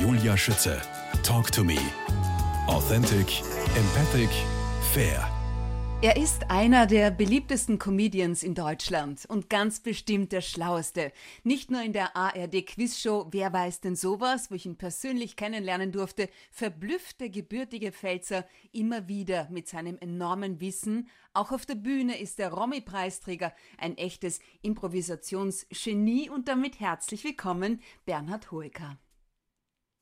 Julia Schütze. Talk to me. Authentic, empathic, fair. Er ist einer der beliebtesten Comedians in Deutschland und ganz bestimmt der schlaueste. Nicht nur in der ARD Quizshow Wer weiß denn sowas, wo ich ihn persönlich kennenlernen durfte, verblüfft der gebürtige Pfälzer immer wieder mit seinem enormen Wissen. Auch auf der Bühne ist der Romy-Preisträger ein echtes Improvisationsgenie und damit herzlich willkommen Bernhard Hoeker.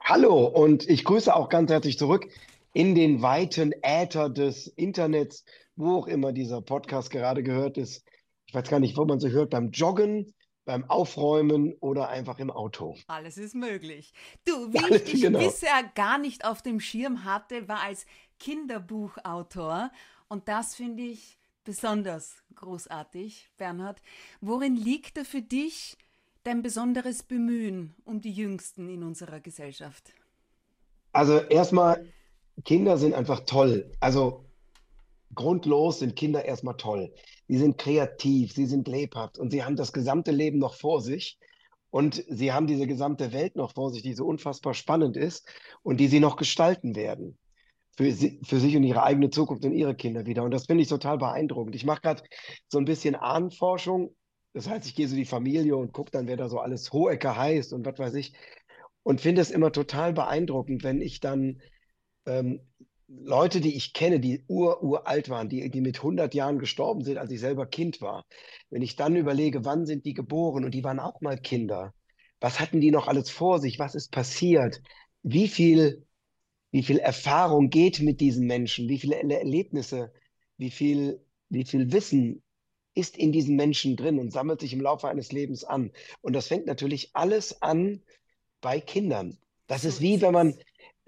Hallo und ich grüße auch ganz herzlich zurück in den weiten Äther des Internets, wo auch immer dieser Podcast gerade gehört ist. Ich weiß gar nicht, wo man so hört, beim Joggen, beim Aufräumen oder einfach im Auto. Alles ist möglich. Du, wie ich dich genau. bisher gar nicht auf dem Schirm hatte, war als Kinderbuchautor und das finde ich besonders großartig, Bernhard. Worin liegt da für dich dein besonderes Bemühen um die Jüngsten in unserer Gesellschaft? Also erstmal, Kinder sind einfach toll. Also grundlos sind Kinder erstmal toll. Sie sind kreativ, sie sind lebhaft und sie haben das gesamte Leben noch vor sich. Und sie haben diese gesamte Welt noch vor sich, die so unfassbar spannend ist und die sie noch gestalten werden. Für, sie, für sich und ihre eigene Zukunft und ihre Kinder wieder. Und das finde ich total beeindruckend. Ich mache gerade so ein bisschen Ahnenforschung das heißt, ich gehe so die Familie und gucke dann, wer da so alles Hohecker heißt und was weiß ich. Und finde es immer total beeindruckend, wenn ich dann ähm, Leute, die ich kenne, die ur, uralt waren, die, die mit 100 Jahren gestorben sind, als ich selber Kind war, wenn ich dann überlege, wann sind die geboren und die waren auch mal Kinder. Was hatten die noch alles vor sich? Was ist passiert? Wie viel, wie viel Erfahrung geht mit diesen Menschen? Wie viele Erlebnisse? Wie viel, wie viel Wissen ist in diesen Menschen drin und sammelt sich im Laufe eines Lebens an. Und das fängt natürlich alles an bei Kindern. Das ist wie wenn man,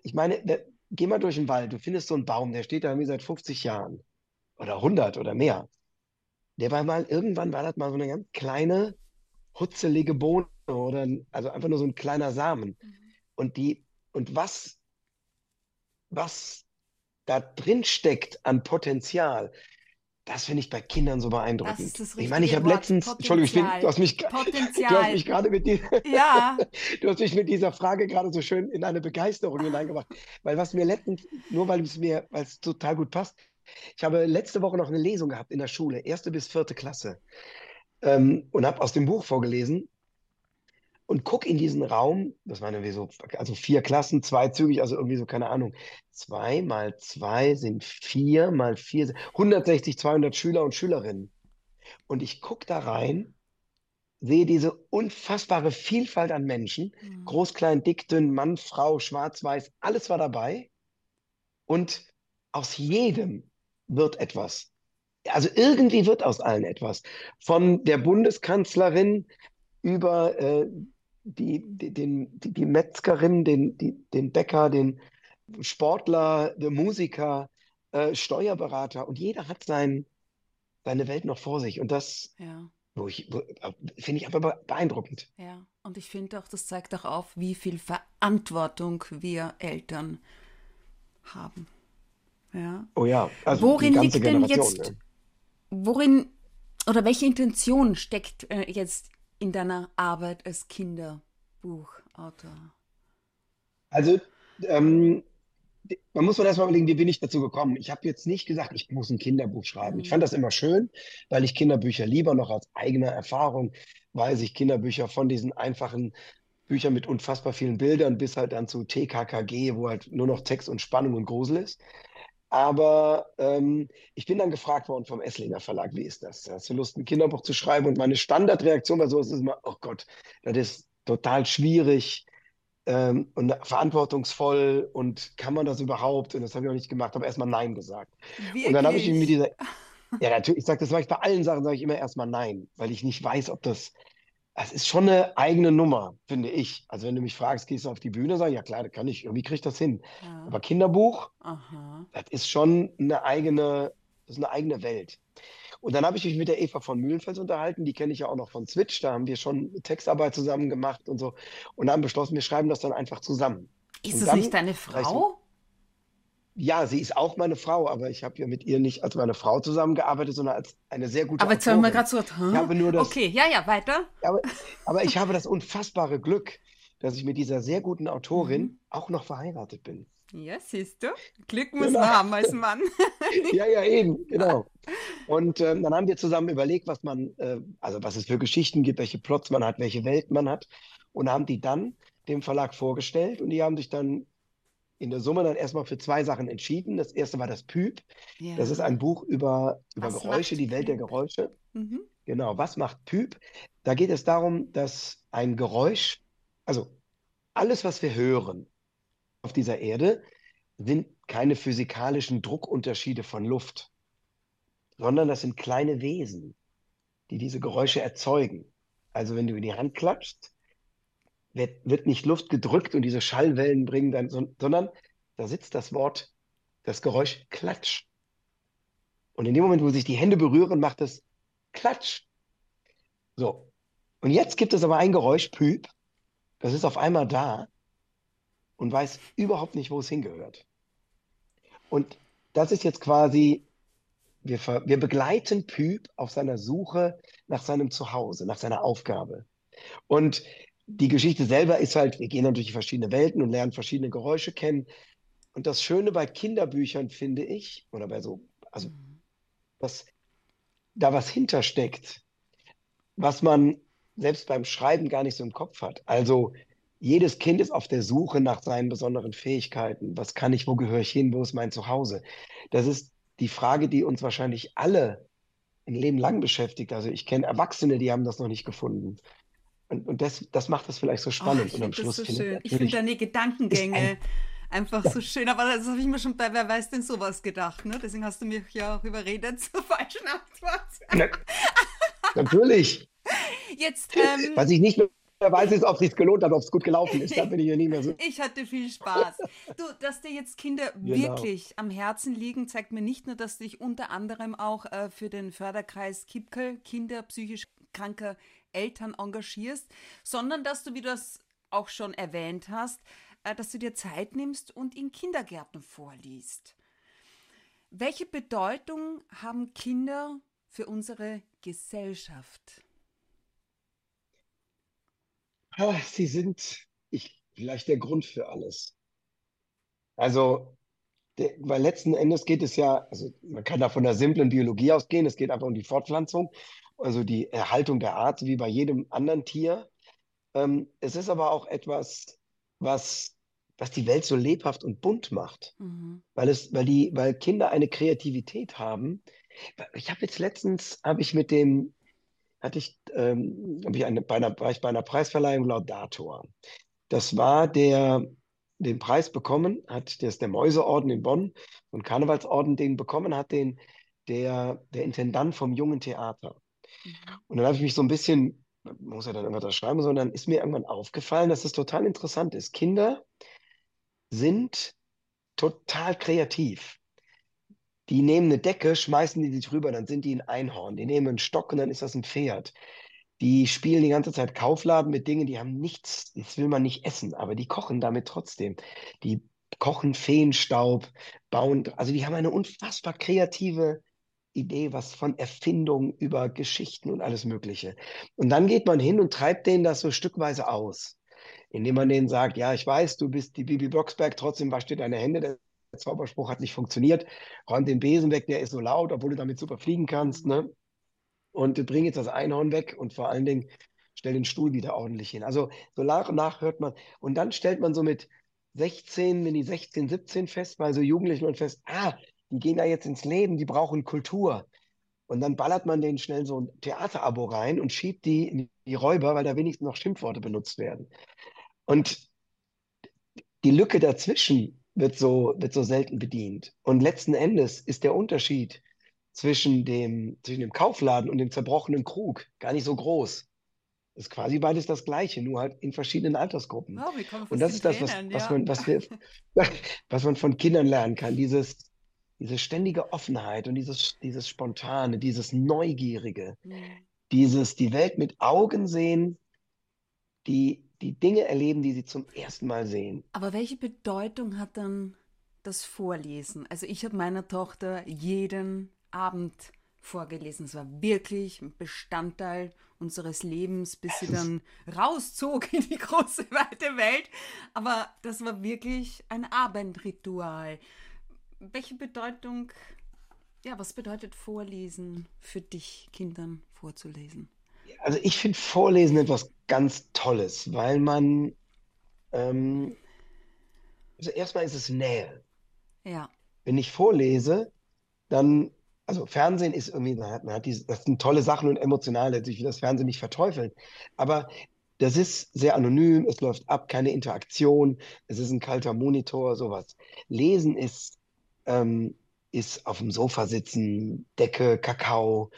ich meine, geh mal durch den Wald, du findest so einen Baum, der steht da wie seit 50 Jahren oder 100 oder mehr. Der war mal, irgendwann war das mal so eine ganz kleine, hutzelige Bohne oder, also einfach nur so ein kleiner Samen. Mhm. Und die, und was, was da drin steckt an Potenzial, das finde ich bei Kindern so beeindruckend. ich meine, ich habe letztens, Entschuldigung, ich bin, du hast mich, Potenzial. du hast mich gerade mit ja. du hast mich mit dieser Frage gerade so schön in eine Begeisterung hineingebracht, weil was mir letztens, nur weil es mir, weil es total gut passt, ich habe letzte Woche noch eine Lesung gehabt in der Schule, erste bis vierte Klasse, ähm, und habe aus dem Buch vorgelesen und guck in diesen Raum, das waren irgendwie so, also vier Klassen, zweizügig, also irgendwie so, keine Ahnung, zwei mal zwei sind vier mal vier, 160, 200 Schüler und Schülerinnen. Und ich gucke da rein, sehe diese unfassbare Vielfalt an Menschen, mhm. groß, klein, dick, dünn, Mann, Frau, schwarz, weiß, alles war dabei. Und aus jedem wird etwas. Also irgendwie wird aus allen etwas. Von der Bundeskanzlerin über äh, die, die, den, die, die Metzgerin, den, die, den Bäcker, den Sportler, den Musiker, äh, Steuerberater und jeder hat sein, seine Welt noch vor sich. Und das ja. äh, finde ich aber beeindruckend. Ja, und ich finde auch, das zeigt auch auf, wie viel Verantwortung wir Eltern haben. Ja. Oh ja, also worin liegt denn Generation, jetzt, ja. worin oder welche Intention steckt äh, jetzt in deiner Arbeit als Kinderbuchautor? Also, ähm, man muss mal erstmal überlegen, wie bin ich dazu gekommen? Ich habe jetzt nicht gesagt, ich muss ein Kinderbuch schreiben. Mhm. Ich fand das immer schön, weil ich Kinderbücher lieber noch aus eigener Erfahrung weiß ich Kinderbücher von diesen einfachen Büchern mit unfassbar vielen Bildern bis halt dann zu TKKG, wo halt nur noch Text und Spannung und Grusel ist. Aber ähm, ich bin dann gefragt worden vom Esslinger Verlag, wie ist das? Hast du Lust, ein Kinderbuch zu schreiben? Und meine Standardreaktion war so, ist immer, oh Gott, das ist total schwierig ähm, und verantwortungsvoll und kann man das überhaupt? Und das habe ich auch nicht gemacht, habe erstmal Nein gesagt. Wirklich? Und dann habe ich mir dieser, ja natürlich, ich sage, das mache ich bei allen Sachen, sage ich immer erstmal Nein, weil ich nicht weiß, ob das das ist schon eine eigene Nummer, finde ich. Also wenn du mich fragst, gehst du auf die Bühne, sage ich, ja klar, das kann ich, irgendwie kriege ich das hin. Ja. Aber Kinderbuch, Aha. das ist schon eine eigene, das ist eine eigene Welt. Und dann habe ich mich mit der Eva von Mühlenfels unterhalten, die kenne ich ja auch noch von Switch, da haben wir schon Textarbeit zusammen gemacht und so und haben beschlossen, wir schreiben das dann einfach zusammen. Ist es nicht deine Frau? Ja, sie ist auch meine Frau, aber ich habe ja mit ihr nicht als meine Frau zusammengearbeitet, sondern als eine sehr gute Aber jetzt haben wir gerade so, hm? ich habe nur das, okay, ja, ja, weiter. Aber, aber ich habe das unfassbare Glück, dass ich mit dieser sehr guten Autorin mhm. auch noch verheiratet bin. Ja, siehst du? Glück muss genau. man haben als Mann. ja, ja, eben, genau. Und ähm, dann haben wir zusammen überlegt, was man, äh, also was es für Geschichten gibt, welche Plots man hat, welche Welt man hat. Und haben die dann dem Verlag vorgestellt und die haben sich dann in der Summe dann erstmal für zwei Sachen entschieden. Das erste war das Püb. Ja. Das ist ein Buch über, über Geräusche, die Welt der Geräusche. Mhm. Genau, was macht Püb? Da geht es darum, dass ein Geräusch, also alles, was wir hören auf dieser Erde, sind keine physikalischen Druckunterschiede von Luft, sondern das sind kleine Wesen, die diese Geräusche erzeugen. Also wenn du in die Hand klatschst, wird, wird nicht Luft gedrückt und diese Schallwellen bringen dann, sondern da sitzt das Wort, das Geräusch Klatsch. Und in dem Moment, wo sich die Hände berühren, macht es Klatsch. So. Und jetzt gibt es aber ein Geräusch, Püp, das ist auf einmal da und weiß überhaupt nicht, wo es hingehört. Und das ist jetzt quasi, wir, wir begleiten Püp auf seiner Suche nach seinem Zuhause, nach seiner Aufgabe. Und die Geschichte selber ist halt, wir gehen dann durch verschiedene Welten und lernen verschiedene Geräusche kennen. Und das Schöne bei Kinderbüchern finde ich, oder bei so, also, dass da was hintersteckt, was man selbst beim Schreiben gar nicht so im Kopf hat. Also, jedes Kind ist auf der Suche nach seinen besonderen Fähigkeiten. Was kann ich, wo gehöre ich hin, wo ist mein Zuhause? Das ist die Frage, die uns wahrscheinlich alle ein Leben lang beschäftigt. Also ich kenne Erwachsene, die haben das noch nicht gefunden. Und, und das, das macht das vielleicht so spannend. Oh, und am Schluss so schön. Ich finde deine Gedankengänge ein, einfach ja. so schön. Aber das habe ich mir schon bei Wer weiß denn sowas gedacht. Ne? Deswegen hast du mich ja auch überredet zur falschen Antwort. Na, natürlich. Jetzt, ähm, Was ich nicht mehr weiß ist, ob es sich gelohnt hat, ob es gut gelaufen ist. Da bin ich ja nicht mehr so. Ich hatte viel Spaß. Du, dass dir jetzt Kinder genau. wirklich am Herzen liegen, zeigt mir nicht nur, dass du dich unter anderem auch äh, für den Förderkreis Kipkel, Kinder psychisch kranker Eltern engagierst, sondern dass du, wie du das auch schon erwähnt hast, äh, dass du dir Zeit nimmst und in Kindergärten vorliest. Welche Bedeutung haben Kinder für unsere Gesellschaft? Sie sind ich, vielleicht der Grund für alles. Also, der, weil letzten Endes geht es ja, also man kann da von der simplen Biologie ausgehen, es geht einfach um die Fortpflanzung also die Erhaltung der Art, wie bei jedem anderen Tier. Ähm, es ist aber auch etwas, was, was die Welt so lebhaft und bunt macht, mhm. weil, es, weil, die, weil Kinder eine Kreativität haben. Ich habe jetzt letztens, habe ich mit dem, hatte ich, ähm, ich eine, bei einer, war ich bei einer Preisverleihung Laudator. Das war der, den Preis bekommen hat, der ist der Mäuseorden in Bonn und Karnevalsorden den bekommen hat, den der, der Intendant vom Jungen Theater. Mhm. Und dann habe ich mich so ein bisschen, muss ja dann immer das schreiben, sondern ist mir irgendwann aufgefallen, dass es total interessant ist. Kinder sind total kreativ. Die nehmen eine Decke, schmeißen die drüber, dann sind die ein Einhorn. Die nehmen einen Stock und dann ist das ein Pferd. Die spielen die ganze Zeit Kaufladen mit Dingen, die haben nichts, das will man nicht essen, aber die kochen damit trotzdem. Die kochen Feenstaub, bauen, also die haben eine unfassbar kreative Idee, was von Erfindungen über Geschichten und alles Mögliche. Und dann geht man hin und treibt denen das so stückweise aus, indem man denen sagt, ja, ich weiß, du bist die Bibi Blocksberg, trotzdem wasch dir deine Hände, der Zauberspruch hat nicht funktioniert, räum den Besen weg, der ist so laut, obwohl du damit super fliegen kannst, ne? Und bring jetzt das Einhorn weg und vor allen Dingen stell den Stuhl wieder ordentlich hin. Also so nach und nach hört man, und dann stellt man so mit 16, wenn die 16, 17 fest, weil so Jugendlichen und fest, ah, die gehen da jetzt ins Leben, die brauchen Kultur. Und dann ballert man denen schnell so ein Theaterabo rein und schiebt die in die Räuber, weil da wenigstens noch Schimpfworte benutzt werden. Und die Lücke dazwischen wird so, wird so selten bedient. Und letzten Endes ist der Unterschied zwischen dem, zwischen dem Kaufladen und dem zerbrochenen Krug gar nicht so groß. Das ist quasi beides das Gleiche, nur halt in verschiedenen Altersgruppen. Oh, und das ist das, was, was, man, was, wir, was man von Kindern lernen kann. Dieses, diese ständige Offenheit und dieses, dieses Spontane, dieses Neugierige, mhm. dieses die Welt mit Augen sehen, die die Dinge erleben, die sie zum ersten Mal sehen. Aber welche Bedeutung hat dann das Vorlesen? Also ich habe meiner Tochter jeden Abend vorgelesen. Es war wirklich ein Bestandteil unseres Lebens, bis sie dann rauszog in die große, weite Welt. Aber das war wirklich ein Abendritual. Welche Bedeutung, ja, was bedeutet Vorlesen für dich, Kindern vorzulesen? Also ich finde Vorlesen etwas ganz Tolles, weil man, ähm, also erstmal ist es Nähe. Ja. Wenn ich vorlese, dann, also Fernsehen ist irgendwie, man hat, man hat diese, das sind tolle Sachen und emotional, also ich will das Fernsehen nicht verteufeln, aber das ist sehr anonym, es läuft ab, keine Interaktion, es ist ein kalter Monitor, sowas. Lesen ist, ähm, ist auf dem Sofa sitzen, Decke, Kakao,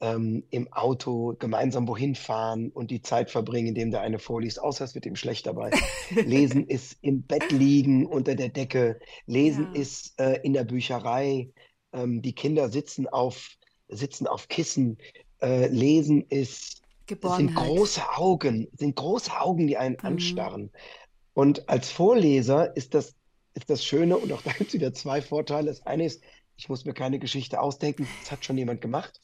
ähm, im Auto gemeinsam wohin fahren und die Zeit verbringen, indem der eine vorliest, außer es wird ihm schlecht dabei. Lesen ist im Bett liegen, unter der Decke. Lesen Ja. ist äh, in der Bücherei. Ähm, die Kinder sitzen auf, sitzen auf Kissen. Äh, Lesen ist, sind große Augen, sind große Augen, die einen Mhm. anstarren. Und als Vorleser ist das, ist das Schöne, und auch da gibt es wieder zwei Vorteile. Das eine ist, ich muss mir keine Geschichte ausdenken, das hat schon jemand gemacht.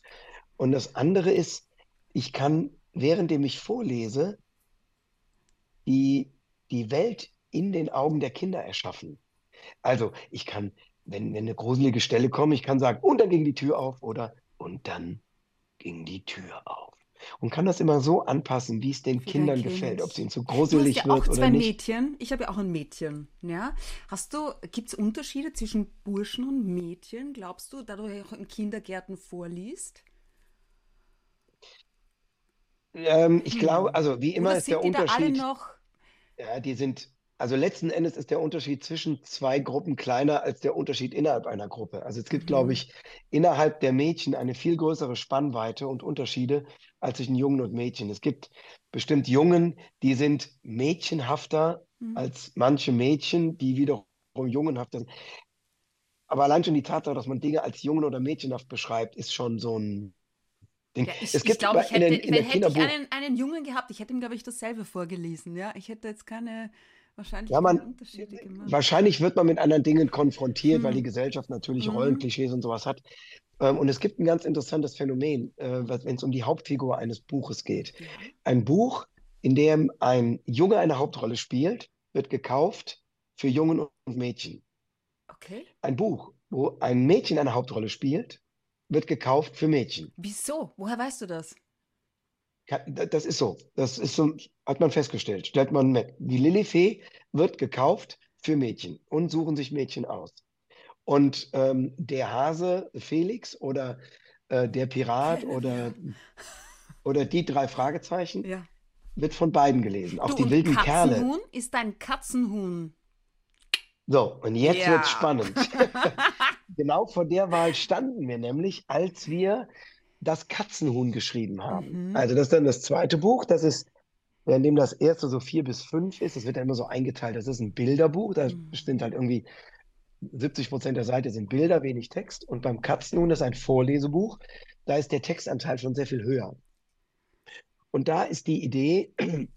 Und das andere ist, ich kann, währenddem ich vorlese, die, die Welt in den Augen der Kinder erschaffen. Also ich kann, wenn, wenn eine gruselige Stelle kommt, ich kann sagen, und dann ging die Tür auf oder und dann ging die Tür auf. Und kann das immer so anpassen, wie es den Wie Kindern Kind. gefällt, ob es ihnen zu Du hast gruselig ja auch wird oder zwei nicht. Mädchen. Ich habe ja auch ein Mädchen. Ja? Hast du, gibt es Unterschiede zwischen Burschen und Mädchen, glaubst du, da du ja auch in Kindergärten vorliest? Ähm, ich glaube, also wie immer Oder ist der Unterschied, noch? ja, die sind, also letzten Endes ist der Unterschied zwischen zwei Gruppen kleiner als der Unterschied innerhalb einer Gruppe. Also es gibt, glaube Mhm. ich, innerhalb der Mädchen eine viel größere Spannweite und Unterschiede als zwischen Jungen und Mädchen. Es gibt bestimmt Jungen, die sind mädchenhafter Mhm. als manche Mädchen, die wiederum jungenhafter sind. Aber allein schon die Tatsache, dass man Dinge als jungen oder mädchenhaft beschreibt, ist schon so ein Ding. Ja, ich, Es ich gibt glaube, bei- ich in hätte, in der wenn hätte ich einen, einen Jungen gehabt, ich hätte ihm, glaube ich, dasselbe vorgelesen. Ja, ich hätte jetzt keine, wahrscheinlich ja, man, Unterschiede gemacht. wahrscheinlich wird man mit anderen Dingen konfrontiert, weil die Hm. Gesellschaft natürlich Mhm. Rollenklischees und sowas hat. Ähm, Und es gibt ein ganz interessantes Phänomen, äh, wenn es um die Hauptfigur eines Buches geht. Ja. Ein Buch, in dem ein Junge eine Hauptrolle spielt, wird gekauft für Jungen und Mädchen. Okay. Ein Buch, wo ein Mädchen eine Hauptrolle spielt, wird gekauft für Mädchen. Wieso? Woher weißt du das? Das ist so. Das ist so, hat man festgestellt, stellt man mit. Die Lilifee wird gekauft für Mädchen und suchen sich Mädchen aus. Und ähm, der Hase Felix oder äh, der Pirat oder, oder die drei Fragezeichen Ja. wird von beiden gelesen. Auch Du, die wilden Kerle. Katzenhuhn ist ein Katzenhuhn. So, und jetzt Ja. wird's spannend. Genau vor der Wahl standen wir nämlich, als wir das Katzenhuhn geschrieben haben. Mhm. Also das ist dann das zweite Buch, das ist, während dem das erste so vier bis fünf ist, das wird dann immer so eingeteilt, das ist ein Bilderbuch, da Mhm. sind halt irgendwie 70 Prozent der Seite sind Bilder, wenig Text. Und beim Katzenhuhn, das ist ein Vorlesebuch, da ist der Textanteil schon sehr viel höher. Und da ist die Idee,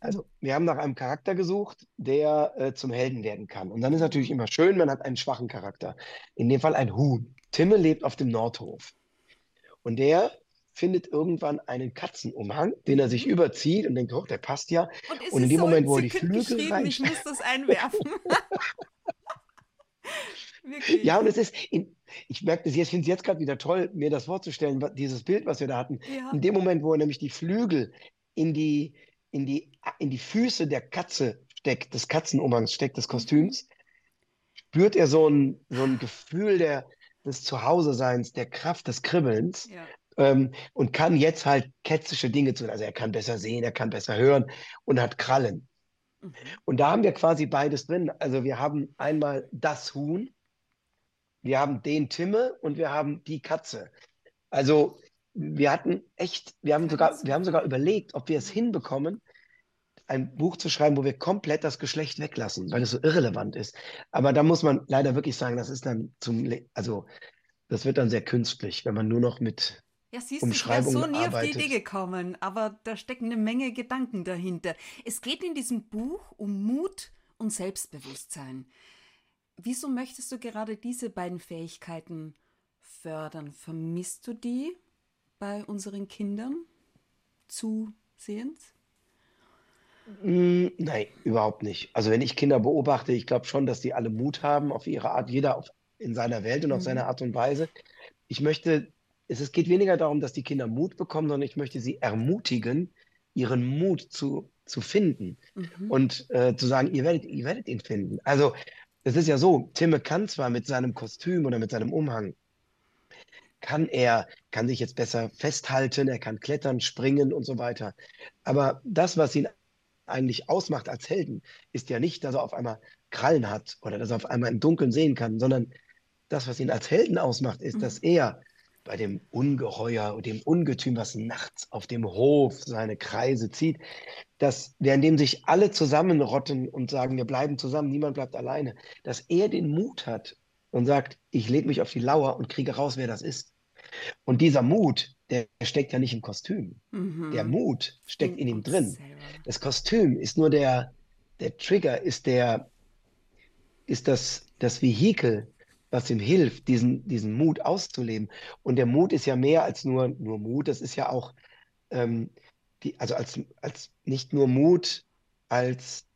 also wir haben nach einem Charakter gesucht, der äh, zum Helden werden kann. Und dann ist natürlich immer schön, man hat einen schwachen Charakter. In dem Fall ein Huhn. Timme lebt auf dem Nordhof. Und der findet irgendwann einen Katzenumhang, den er sich überzieht und denkt, oh, der passt ja. Und Und in dem so Moment, wo er die Flügel geschrieben, ich muss das einwerfen. Ja, und es ist, in, ich merke das ich finde es jetzt gerade wieder toll, mir das vorzustellen, dieses Bild, was wir da hatten. Ja. In dem Moment, wo er nämlich die Flügel in die, in die, in die Füße der Katze steckt, des Katzenumhangs steckt, des Kostüms, spürt er so ein, so ein Gefühl der, des Zuhause-Seins, der Kraft, des Kribbelns Ja. ähm, und kann jetzt halt kätzische Dinge tun. Also er kann besser sehen, er kann besser hören und hat Krallen. Mhm. Und da haben wir quasi beides drin. Also wir haben einmal das Huhn, wir haben den Timme und wir haben die Katze. Also wir hatten echt, wir haben sogar, wir haben sogar überlegt, ob wir es hinbekommen, ein Buch zu schreiben, wo wir komplett das Geschlecht weglassen, weil es so irrelevant ist. Aber da muss man leider wirklich sagen, das ist dann zum, Le- also das wird dann sehr künstlich, wenn man nur noch mit Ja, siehst du, ich wäre so nie auf die arbeitet. Idee gekommen, aber da stecken eine Menge Gedanken dahinter. Es geht in diesem Buch um Mut und Selbstbewusstsein. Wieso möchtest du gerade diese beiden Fähigkeiten fördern? Vermisst du die bei unseren Kindern? zusehends? Mm, Nein, überhaupt nicht. Also wenn ich Kinder beobachte, ich glaube schon, dass die alle Mut haben auf ihre Art, jeder auf, in seiner Welt und auf seine Mhm. Art und Weise. Ich möchte, es, es geht weniger darum, dass die Kinder Mut bekommen, sondern ich möchte sie ermutigen, ihren Mut zu, zu finden Mhm. und äh, zu sagen, ihr werdet, ihr werdet ihn finden. Also es ist ja so, Timme kann zwar mit seinem Kostüm oder mit seinem Umhang, kann er, kann sich jetzt besser festhalten, er kann klettern, springen und so weiter. Aber das, was ihn eigentlich ausmacht als Helden, ist ja nicht, dass er auf einmal Krallen hat oder dass er auf einmal im Dunkeln sehen kann, sondern das, was ihn als Helden ausmacht, ist, dass er bei dem Ungeheuer und dem Ungetüm, was nachts auf dem Hof seine Kreise zieht, dass währenddem sich alle zusammenrotten und sagen, wir bleiben zusammen, niemand bleibt alleine, dass er den Mut hat und sagt, ich lege mich auf die Lauer und kriege raus, wer das ist. Und dieser Mut, der steckt ja nicht im Kostüm. Mhm. Der Mut steckt in ihm drin. Das Kostüm ist nur der, der Trigger, ist der, ist das, das Vehikel, was ihm hilft, diesen, diesen Mut auszuleben. Und der Mut ist ja mehr als nur, nur Mut, das ist ja auch, ähm, die, also als, als nicht nur Mut, als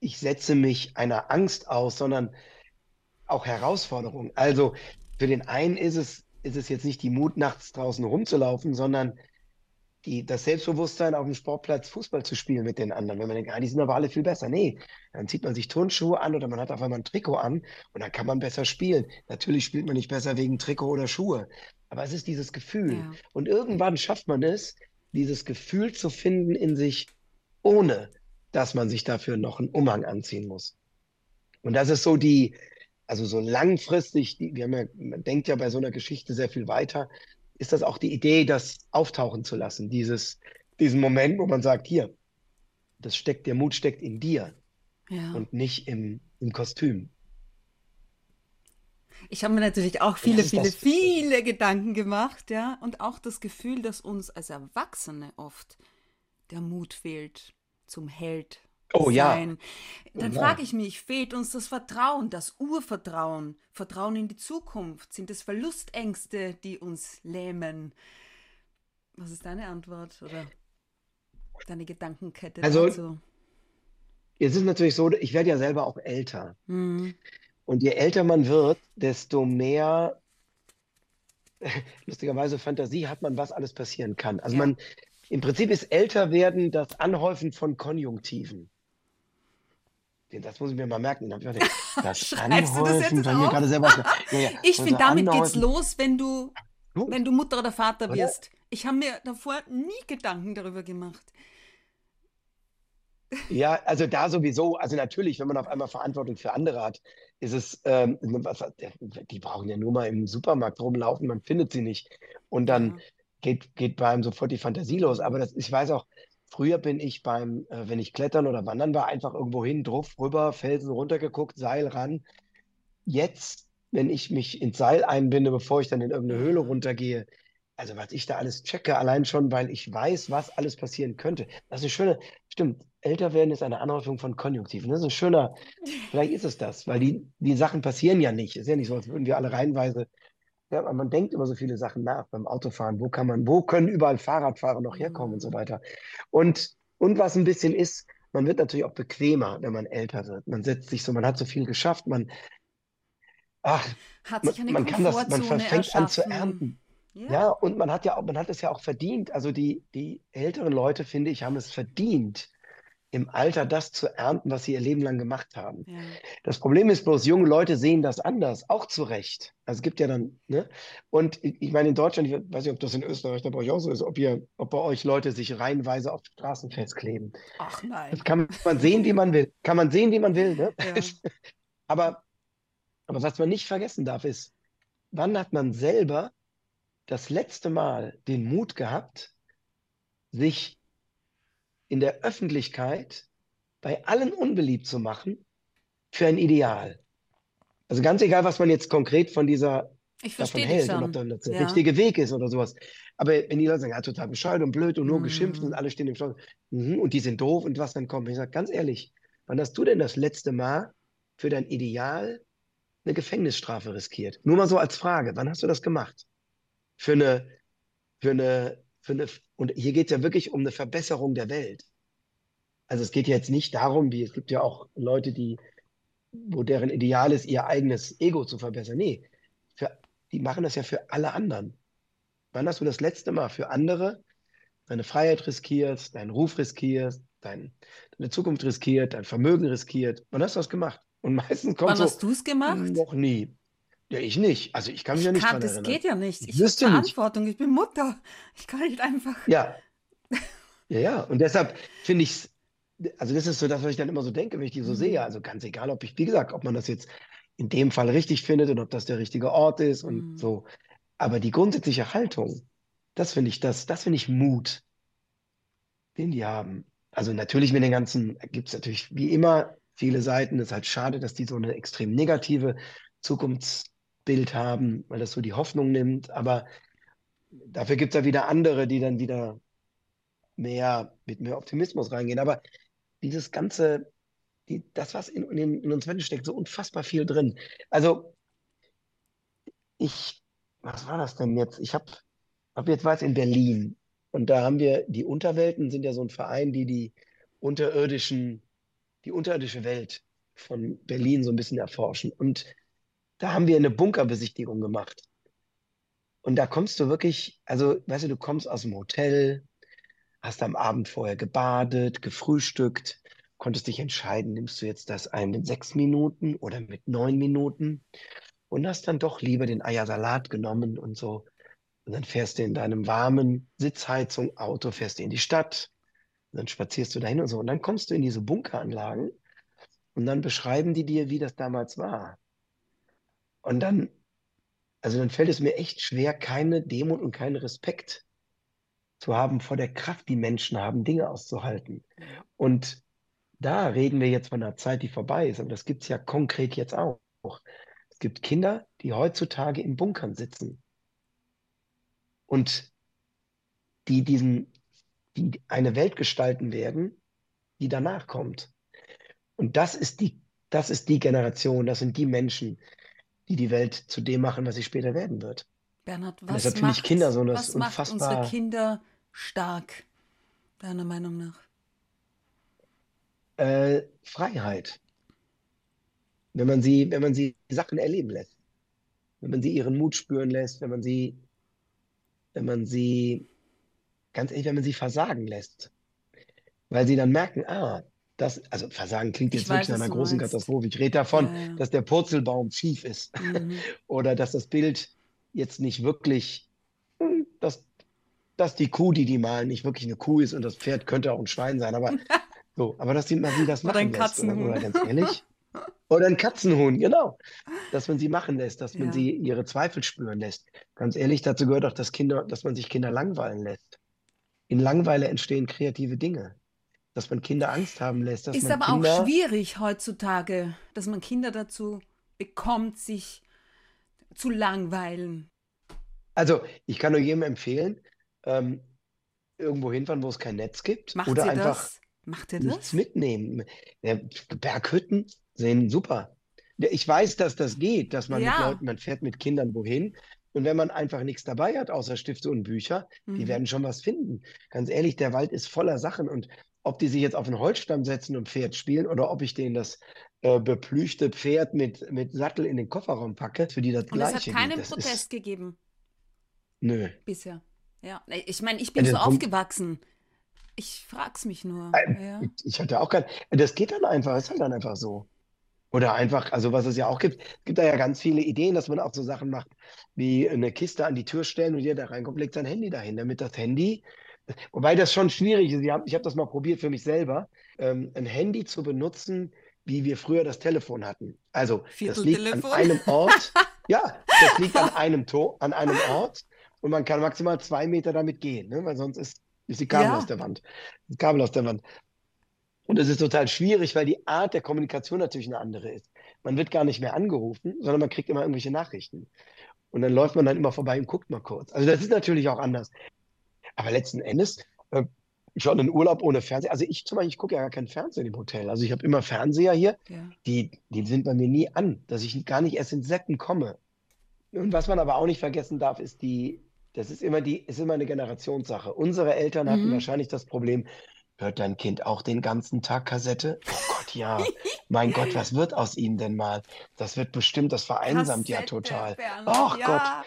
ich setze mich einer Angst aus, sondern auch Herausforderung. Also für den einen ist es, ist es jetzt nicht die Mut, nachts draußen rumzulaufen, sondern die, das Selbstbewusstsein, auf dem Sportplatz Fußball zu spielen mit den anderen. Wenn man denkt, ah, die sind aber alle viel besser. Nee, dann zieht man sich Turnschuhe an oder man hat auf einmal ein Trikot an und dann kann man besser spielen. Natürlich spielt man nicht besser wegen Trikot oder Schuhe, aber es ist dieses Gefühl. Ja. Und irgendwann schafft man es, dieses Gefühl zu finden in sich, ohne dass man sich dafür noch einen Umhang anziehen muss. Und das ist so die, also so langfristig, die, wir haben ja, man denkt ja bei so einer Geschichte sehr viel weiter, ist das auch die Idee, das auftauchen zu lassen, dieses, diesen Moment, wo man sagt, hier, das steckt, der Mut steckt in dir Ja. und nicht im, im Kostüm. Ich habe mir natürlich auch viele, viele, das, viele Gedanken gemacht, ja. Und auch das Gefühl, dass uns als Erwachsene oft der Mut fehlt zum Held oh ja, sein. Dann ja. frage ich mich, fehlt uns das Vertrauen, das Urvertrauen, Vertrauen in die Zukunft? Sind es Verlustängste, die uns lähmen? Was ist deine Antwort oder deine Gedankenkette Also dazu? es ist natürlich so, ich werde ja selber auch älter. Hm. Und je älter man wird, desto mehr, lustigerweise, Fantasie hat man, was alles passieren kann. Also Ja. man, im Prinzip ist älter werden das Anhäufen von Konjunktiven. Das muss ich mir mal merken. Das Schreibst du das jetzt bei mir gerade selber. Ja, ja. Ich finde, damit geht's Anhäufen. los, wenn du, Gut, wenn du Mutter oder Vater oder? wirst. Ich habe mir davor nie Gedanken darüber gemacht. Ja, also da sowieso, also natürlich, wenn man auf einmal Verantwortung für andere hat, ist es, ähm, die brauchen ja nur mal im Supermarkt rumlaufen, man findet sie nicht. Und dann Ja. geht, geht bei einem sofort die Fantasie los. Aber das, ich weiß auch, früher bin ich beim, äh, wenn ich klettern oder wandern war, einfach irgendwo hin, drauf, rüber, Felsen runtergeguckt, Seil ran. Jetzt, wenn ich mich ins Seil einbinde, bevor ich dann in irgendeine Höhle runtergehe, also was ich da alles checke, allein schon, weil ich weiß, was alles passieren könnte. Das ist eine schöne, stimmt, älter werden ist eine Anhäufung von Konjunktiven. Das ist ein schöner, vielleicht ist es das, weil die, die Sachen passieren ja nicht. Ist ja nicht so, als würden wir alle reihenweise, ja, aber man denkt über so viele Sachen nach beim Autofahren. Wo kann man, wo können überall Fahrradfahrer noch herkommen und so weiter. Und, und was ein bisschen ist, man wird natürlich auch bequemer, wenn man älter wird. Man setzt sich so, man hat so viel geschafft, man, ach, Hat man, sich eine man kann das, man fängt an zu ernten. Ja. Ja, und man hat ja auch, man hat es ja auch verdient. Also die, die älteren Leute, finde ich, haben es verdient, im Alter das zu ernten, was sie ihr Leben lang gemacht haben. Ja. Das Problem ist bloß, junge Leute sehen das anders, auch zu Recht. Also es gibt ja dann, ne? Und ich, meine, in Deutschland, ich weiß nicht, ob das in Österreich da bei euch auch so ist, ob ihr, ob bei euch Leute sich reihenweise auf Straßen festkleben. Ach Das nein. kann man sehen, wie man will. Kann man sehen, wie man will, ne? Ja. Aber, aber was man nicht vergessen darf, ist, wann hat man selber das letzte Mal den Mut gehabt, sich in der Öffentlichkeit bei allen unbeliebt zu machen für ein Ideal? Also ganz egal, was man jetzt konkret von dieser Ich davon hält und ob dann das der Ja. richtige Weg ist oder sowas. Aber wenn die Leute sagen, ja, total bescheuert und blöd und nur geschimpft und Mhm. alle stehen im Stau mhm, und die sind doof und was dann kommt. Ich sage ganz ehrlich, wann hast du denn das letzte Mal für dein Ideal eine Gefängnisstrafe riskiert? Nur mal so als Frage, wann hast du das gemacht? Für eine, für eine, für eine, und hier geht es ja wirklich um eine Verbesserung der Welt. Also es geht jetzt nicht darum, wie es gibt ja auch Leute, die, wo deren Ideal ist, ihr eigenes Ego zu verbessern. Nee, für, die machen das ja für alle anderen. Wann hast du das letzte Mal für andere deine Freiheit riskierst, deinen Ruf riskierst, dein, deine Zukunft riskiert, dein Vermögen riskiert? Wann hast du das gemacht? Und meistens kommt Wann so, hast du es gemacht? noch nie. Ja, ich nicht. Also ich kann mich ja nicht kann, dran das erinnern. geht ja nicht. Ich habe wüsste nicht. Verantwortung. Ich bin Mutter. Ich kann nicht einfach. Ja. Ja, ja. Und deshalb finde ich es, also das ist so das, was ich dann immer so denke, wenn ich die so Mhm. sehe. Also ganz egal, ob ich, wie gesagt, ob man das jetzt in dem Fall richtig findet und ob das der richtige Ort ist und Mhm. so. Aber die grundsätzliche Haltung, das finde ich, das, das finde ich Mut, den die haben. Also natürlich mit den ganzen, gibt es natürlich wie immer viele Seiten. Es ist halt schade, dass die so eine extrem negative Zukunftsbild haben, weil das so die Hoffnung nimmt. Aber dafür gibt es ja wieder andere, die dann wieder mehr mit mehr Optimismus reingehen. Aber dieses ganze, die, das, was in, in, in uns Menschen steckt, so unfassbar viel drin. Also ich, was war das denn jetzt? Ich habe, ab jetzt war es in Berlin und da haben wir, die Unterwelten sind ja so ein Verein, die die unterirdischen, die unterirdische Welt von Berlin so ein bisschen erforschen. Und da haben wir eine Bunkerbesichtigung gemacht. Und da kommst du wirklich, also, weißt du, du kommst aus dem Hotel, hast am Abend vorher gebadet, gefrühstückt, konntest dich entscheiden, nimmst du jetzt das ein mit sechs Minuten oder mit neun Minuten und hast dann doch lieber den Eiersalat genommen und so. Und dann fährst du in deinem warmen Sitzheizung Auto, fährst du in die Stadt, dann spazierst du dahin und so. Und dann kommst du in diese Bunkeranlagen und dann beschreiben die dir, wie das damals war. Und dann, also dann fällt es mir echt schwer, keine Demut und keinen Respekt zu haben vor der Kraft, die Menschen haben, Dinge auszuhalten. Und da reden wir jetzt von einer Zeit, die vorbei ist, aber das gibt es ja konkret jetzt auch. Es gibt Kinder, die heutzutage in Bunkern sitzen und die diesen, die eine Welt gestalten werden, die danach kommt. Und das ist die, das ist die Generation, das sind die Menschen, die die Welt zu dem machen, was sie später werden wird. Bernhard, was deshalb finde ich macht, Kinder so was macht unsere. Kinder stark, deiner Meinung nach? Äh, Freiheit. Wenn man sie, wenn man sie Sachen erleben lässt, wenn man sie ihren Mut spüren lässt, wenn man sie, wenn man sie, ganz ehrlich, wenn man sie versagen lässt, weil sie dann merken, ah, das, also Versagen klingt jetzt wirklich weiß, nach was einer großen meinst. Katastrophe. Ich rede davon, Ja, ja. dass der Purzelbaum schief ist Mhm. oder dass das Bild jetzt nicht wirklich, hm, dass, dass die Kuh, die die malen, nicht wirklich eine Kuh ist und das Pferd könnte auch ein Schwein sein, aber so, aber dass man sie das Oder machen ein lässt, oder, oder ganz ehrlich. Oder ein Katzenhuhn, genau. Dass man sie machen lässt, dass man Ja. sie ihre Zweifel spüren lässt. Ganz ehrlich, dazu gehört auch, dass Kinder, dass man sich Kinder langweilen lässt. In Langweile entstehen kreative Dinge. Dass man Kinder Angst haben lässt, dass Ist aber auch Kinder, schwierig heutzutage, dass man Kinder dazu bekommt, sich zu langweilen. also ich kann nur jedem empfehlen, ähm, irgendwo hinfahren, wo es kein Netz gibt Macht oder ihr einfach das? Macht ihr nichts das? mitnehmen. Ja, Berghütten sehen super. Ich weiß, dass das geht, dass man mit Ja. Leuten, man fährt mit Kindern wohin. Und wenn man einfach nichts dabei hat, außer Stifte und Bücher, die Mhm. werden schon was finden. Ganz ehrlich, der Wald ist voller Sachen. Und ob die sich jetzt auf einen Holzstamm setzen und Pferd spielen oder ob ich denen das äh, beplüchte Pferd mit, mit Sattel in den Kofferraum packe, für die das Und es hat Gleiche keinen. Das Protest ist, gegeben nö. bisher. Ja, ich meine, ich bin Ja, so Punkt- aufgewachsen. Ich frag's mich nur. Äh, Ja. Ich, hatte auch kein, das geht dann einfach, ist halt dann einfach so. Oder einfach, also was es ja auch gibt, es gibt da ja ganz viele Ideen, dass man auch so Sachen macht, wie eine Kiste an die Tür stellen und jeder, der reinkommt, legt sein Handy dahin, damit das Handy, wobei das schon schwierig ist, ich habe hab das mal probiert für mich selber, ähm, ein Handy zu benutzen, wie wir früher das Telefon hatten. Also das liegt an einem Ort, ja, das liegt an einem, to an einem Ort und man kann maximal zwei Meter damit gehen, ne? Weil sonst ist, ist die Kabel Ja. aus der Wand. Das Kabel aus der Wand. Und es ist total schwierig, weil die Art der Kommunikation natürlich eine andere ist. Man wird gar nicht mehr angerufen, sondern man kriegt immer irgendwelche Nachrichten. Und dann läuft man dann immer vorbei und guckt mal kurz. Also das ist natürlich auch anders. Aber letzten Endes, äh, schon ein Urlaub ohne Fernseher. Also ich zum Beispiel, ich gucke ja gar keinen Fernsehen im Hotel. Also ich habe immer Fernseher hier, Ja. die, die sind bei mir nie an, dass ich gar nicht erst ins Seppen komme. Und was man aber auch nicht vergessen darf, ist die, das ist immer die, ist immer eine Generationssache. Unsere Eltern hatten Mhm. wahrscheinlich das Problem, hört dein Kind auch den ganzen Tag Kassette? Oh Gott, ja. Mein Gott, was wird aus ihm denn mal? Das wird bestimmt, das vereinsamt ja Kassette, total. Bernhard, Ach Gott.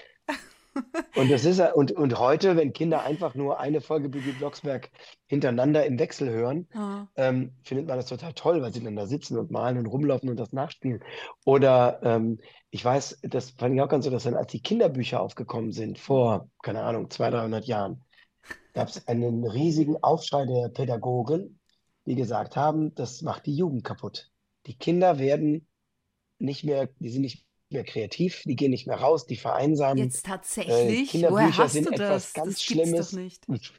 Und das ist und, und heute, wenn Kinder einfach nur eine Folge Bibi Blocksberg hintereinander im Wechsel hören, Ah. ähm, findet man das total toll, weil sie dann da sitzen und malen und rumlaufen und das nachspielen. Oder ähm, ich weiß, das fand ich auch ganz interessant, als die Kinderbücher aufgekommen sind, vor, keine Ahnung, 200, 300 Jahren, gab es einen riesigen Aufschrei der Pädagogen, die gesagt haben, das macht die Jugend kaputt. Die Kinder werden nicht mehr, die sind nicht mehr kreativ, die gehen nicht mehr raus, die vereinsamen. Jetzt tatsächlich? Kinderbücher Woher hast sind du etwas das? ganz das Schlimmes. doch nicht. Es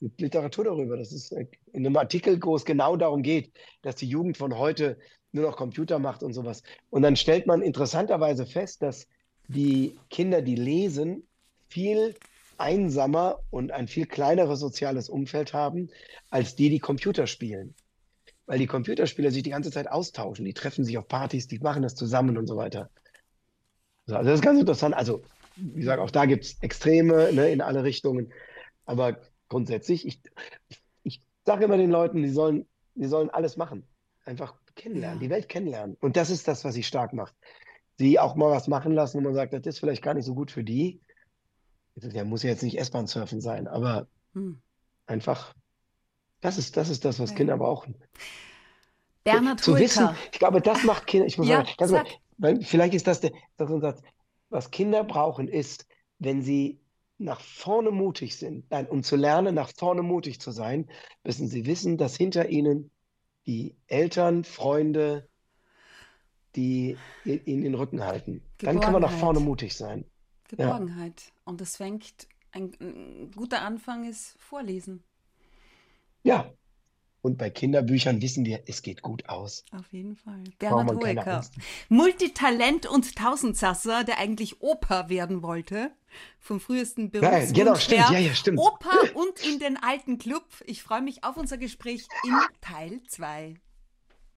gibt Literatur darüber. Das ist äh, in einem Artikel, wo es genau darum geht, dass die Jugend von heute nur noch Computer macht und sowas. Und dann stellt man interessanterweise fest, dass die Kinder, die lesen, viel einsamer und ein viel kleineres soziales Umfeld haben, als die, die Computer spielen. Weil die Computerspieler sich die ganze Zeit austauschen. Die treffen sich auf Partys, die machen das zusammen und so weiter. So, also das ist ganz interessant. Also, wie gesagt, auch da gibt es Extreme ne, in alle Richtungen. Aber grundsätzlich, ich, ich, ich sage immer den Leuten, die sollen, die sollen alles machen. Einfach kennenlernen, Ja. die Welt kennenlernen. Und das ist das, was sie stark macht. Sie auch mal was machen lassen, wo man sagt, das ist vielleicht gar nicht so gut für die. Der muss ja jetzt nicht S-Bahn surfen sein, aber Hm. einfach, das ist, das ist das, was Ja. Kinder brauchen. Bernhard Zu wissen, ich glaube, das macht Kinder, ich muss Ja, sagen, ganz sag. Weil vielleicht ist das der, das ist ein Satz. Was Kinder brauchen, ist, wenn sie nach vorne mutig sind, nein, um zu lernen, nach vorne mutig zu sein, müssen sie wissen, dass hinter ihnen die Eltern, Freunde, die ihnen den Rücken halten. Dann kann man nach vorne mutig sein. Geborgenheit. Und das fängt, ein, ein guter Anfang ist Vorlesen. Ja. Und bei Kinderbüchern wissen wir, es geht gut aus. Auf jeden Fall. Bernhard Hoeker. Multitalent und Tausendsasser, der eigentlich Opa werden wollte. Vom frühesten Berufswunsch genau, stimmt. Ja, ja, stimmt. Opa und in den alten Club. Ich freue mich auf unser Gespräch in Teil 2.